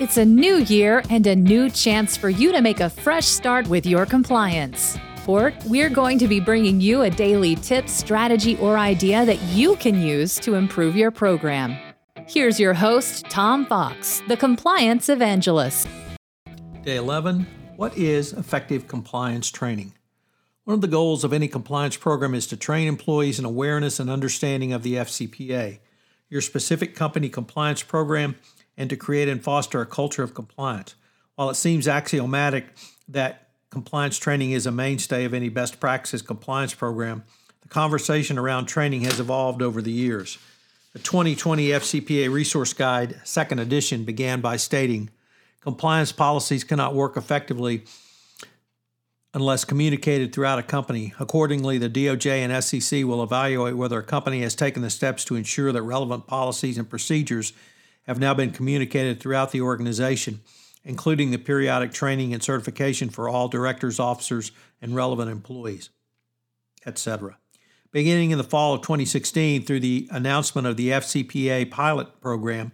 It's a new year and a new chance for you to make a fresh start with your compliance. For we're going to be bringing you a daily tip, strategy, or idea that you can use to improve your program. Here's your host, Tom Fox, the compliance evangelist. Day 11 What is effective compliance training? One of the goals of any compliance program is to train employees in awareness and understanding of the FCPA. Your specific company compliance program and to create and foster a culture of compliance. While it seems axiomatic that compliance training is a mainstay of any best practices compliance program, the conversation around training has evolved over the years. The 2020 FCPA Resource Guide, second edition, began by stating compliance policies cannot work effectively unless communicated throughout a company. Accordingly, the DOJ and SEC will evaluate whether a company has taken the steps to ensure that relevant policies and procedures have now been communicated throughout the organization, including the periodic training and certification for all directors, officers, and relevant employees, etc. Beginning in the fall of 2016, through the announcement of the FCPA pilot program,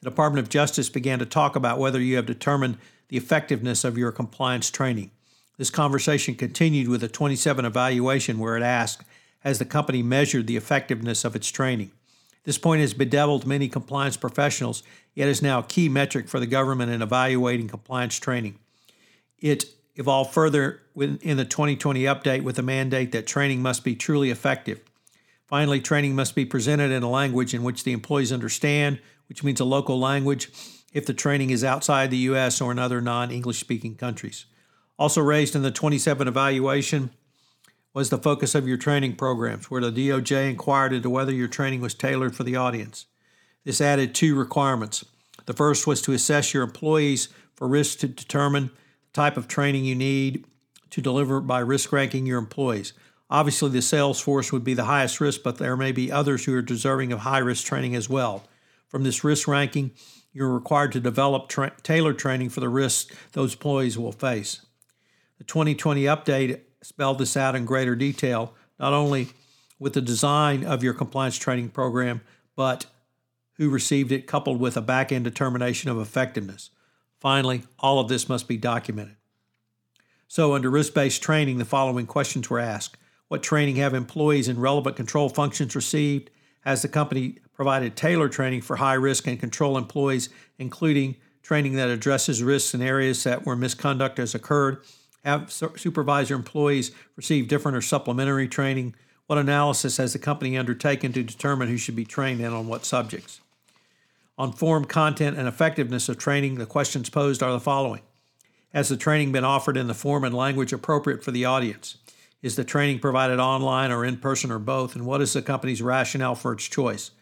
the Department of Justice began to talk about whether you have determined the effectiveness of your compliance training. This conversation continued with a 27 evaluation where it asked Has the company measured the effectiveness of its training? This point has bedeviled many compliance professionals, yet is now a key metric for the government in evaluating compliance training. It evolved further in the 2020 update with a mandate that training must be truly effective. Finally, training must be presented in a language in which the employees understand, which means a local language if the training is outside the U.S. or in other non English speaking countries. Also raised in the 27 evaluation was the focus of your training programs, where the DOJ inquired into whether your training was tailored for the audience. This added two requirements. The first was to assess your employees for risk to determine the type of training you need to deliver by risk ranking your employees. Obviously, the sales force would be the highest risk, but there may be others who are deserving of high risk training as well. From this risk ranking, you're required to develop tra- tailored training for the risks those employees will face. The 2020 update spelled this out in greater detail, not only with the design of your compliance training program, but who received it, coupled with a back end determination of effectiveness. Finally, all of this must be documented. So, under risk based training, the following questions were asked What training have employees in relevant control functions received? Has the company provided tailored training for high risk and control employees, including training that addresses risks in areas that where misconduct has occurred? Have supervisor employees receive different or supplementary training? What analysis has the company undertaken to determine who should be trained and on what subjects? On form, content, and effectiveness of training, the questions posed are the following Has the training been offered in the form and language appropriate for the audience? Is the training provided online or in person or both? And what is the company's rationale for its choice?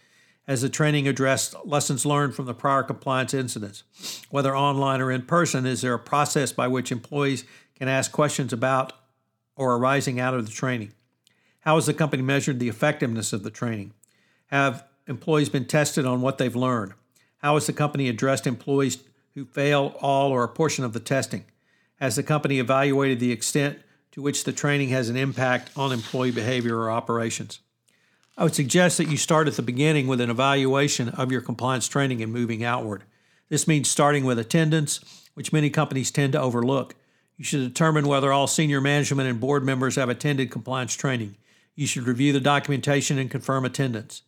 Has the training addressed lessons learned from the prior compliance incidents? Whether online or in person, is there a process by which employees can ask questions about or arising out of the training. How has the company measured the effectiveness of the training? Have employees been tested on what they've learned? How has the company addressed employees who fail all or a portion of the testing? Has the company evaluated the extent to which the training has an impact on employee behavior or operations? I would suggest that you start at the beginning with an evaluation of your compliance training and moving outward. This means starting with attendance, which many companies tend to overlook. You should determine whether all senior management and board members have attended compliance training. You should review the documentation and confirm attendance.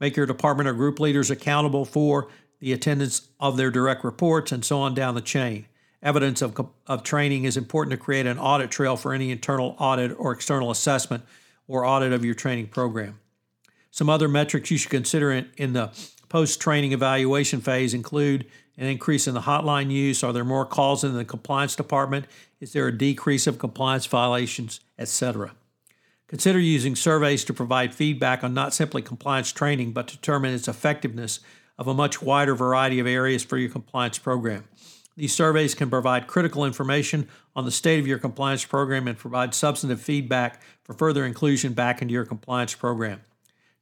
Make your department or group leaders accountable for the attendance of their direct reports, and so on down the chain. Evidence of, of training is important to create an audit trail for any internal audit or external assessment or audit of your training program. Some other metrics you should consider in, in the post training evaluation phase include an increase in the hotline use? Are there more calls in the compliance department? Is there a decrease of compliance violations, etc.? Consider using surveys to provide feedback on not simply compliance training, but determine its effectiveness of a much wider variety of areas for your compliance program. These surveys can provide critical information on the state of your compliance program and provide substantive feedback for further inclusion back into your compliance program.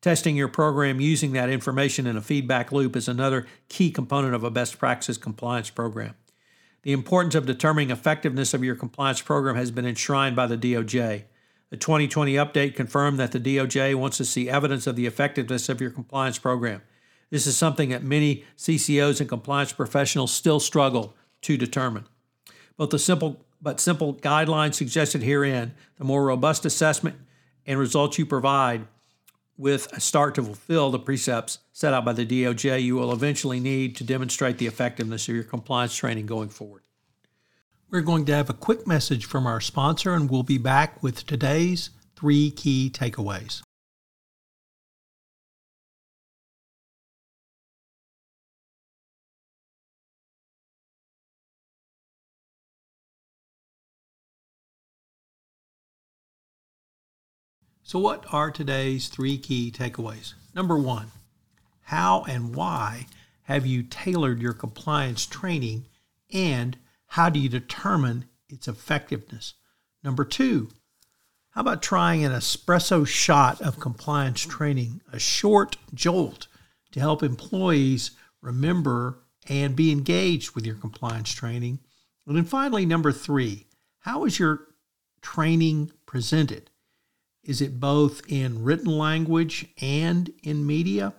Testing your program using that information in a feedback loop is another key component of a best practices compliance program. The importance of determining effectiveness of your compliance program has been enshrined by the DOJ. The 2020 update confirmed that the DOJ wants to see evidence of the effectiveness of your compliance program. This is something that many CCOs and compliance professionals still struggle to determine. Both the simple but simple guidelines suggested herein, the more robust assessment and results you provide, with a start to fulfill the precepts set out by the DOJ, you will eventually need to demonstrate the effectiveness of your compliance training going forward. We're going to have a quick message from our sponsor, and we'll be back with today's three key takeaways. So, what are today's three key takeaways? Number one, how and why have you tailored your compliance training and how do you determine its effectiveness? Number two, how about trying an espresso shot of compliance training, a short jolt to help employees remember and be engaged with your compliance training? And then finally, number three, how is your training presented? Is it both in written language and in media?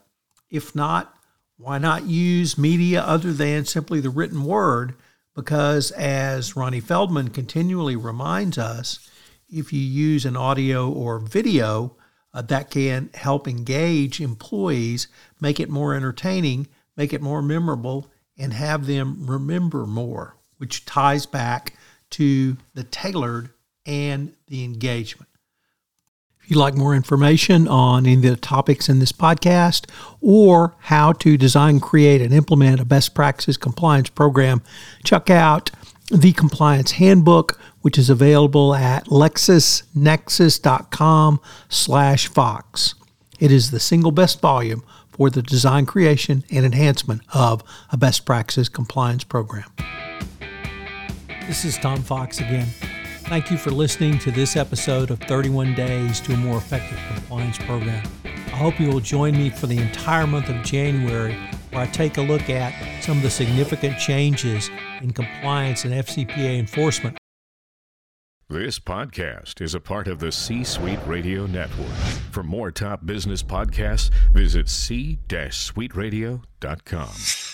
If not, why not use media other than simply the written word? Because as Ronnie Feldman continually reminds us, if you use an audio or video, uh, that can help engage employees, make it more entertaining, make it more memorable, and have them remember more, which ties back to the tailored and the engagement. If you'd like more information on any of the topics in this podcast or how to design, create, and implement a best practices compliance program, check out the Compliance Handbook, which is available at lexisnexis.com slash fox. It is the single best volume for the design, creation, and enhancement of a best practices compliance program. This is Tom Fox again. Thank you for listening to this episode of 31 Days to a More Effective Compliance Program. I hope you will join me for the entire month of January, where I take a look at some of the significant changes in compliance and FCPA enforcement. This podcast is a part of the C Suite Radio Network. For more top business podcasts, visit c-suiteradio.com.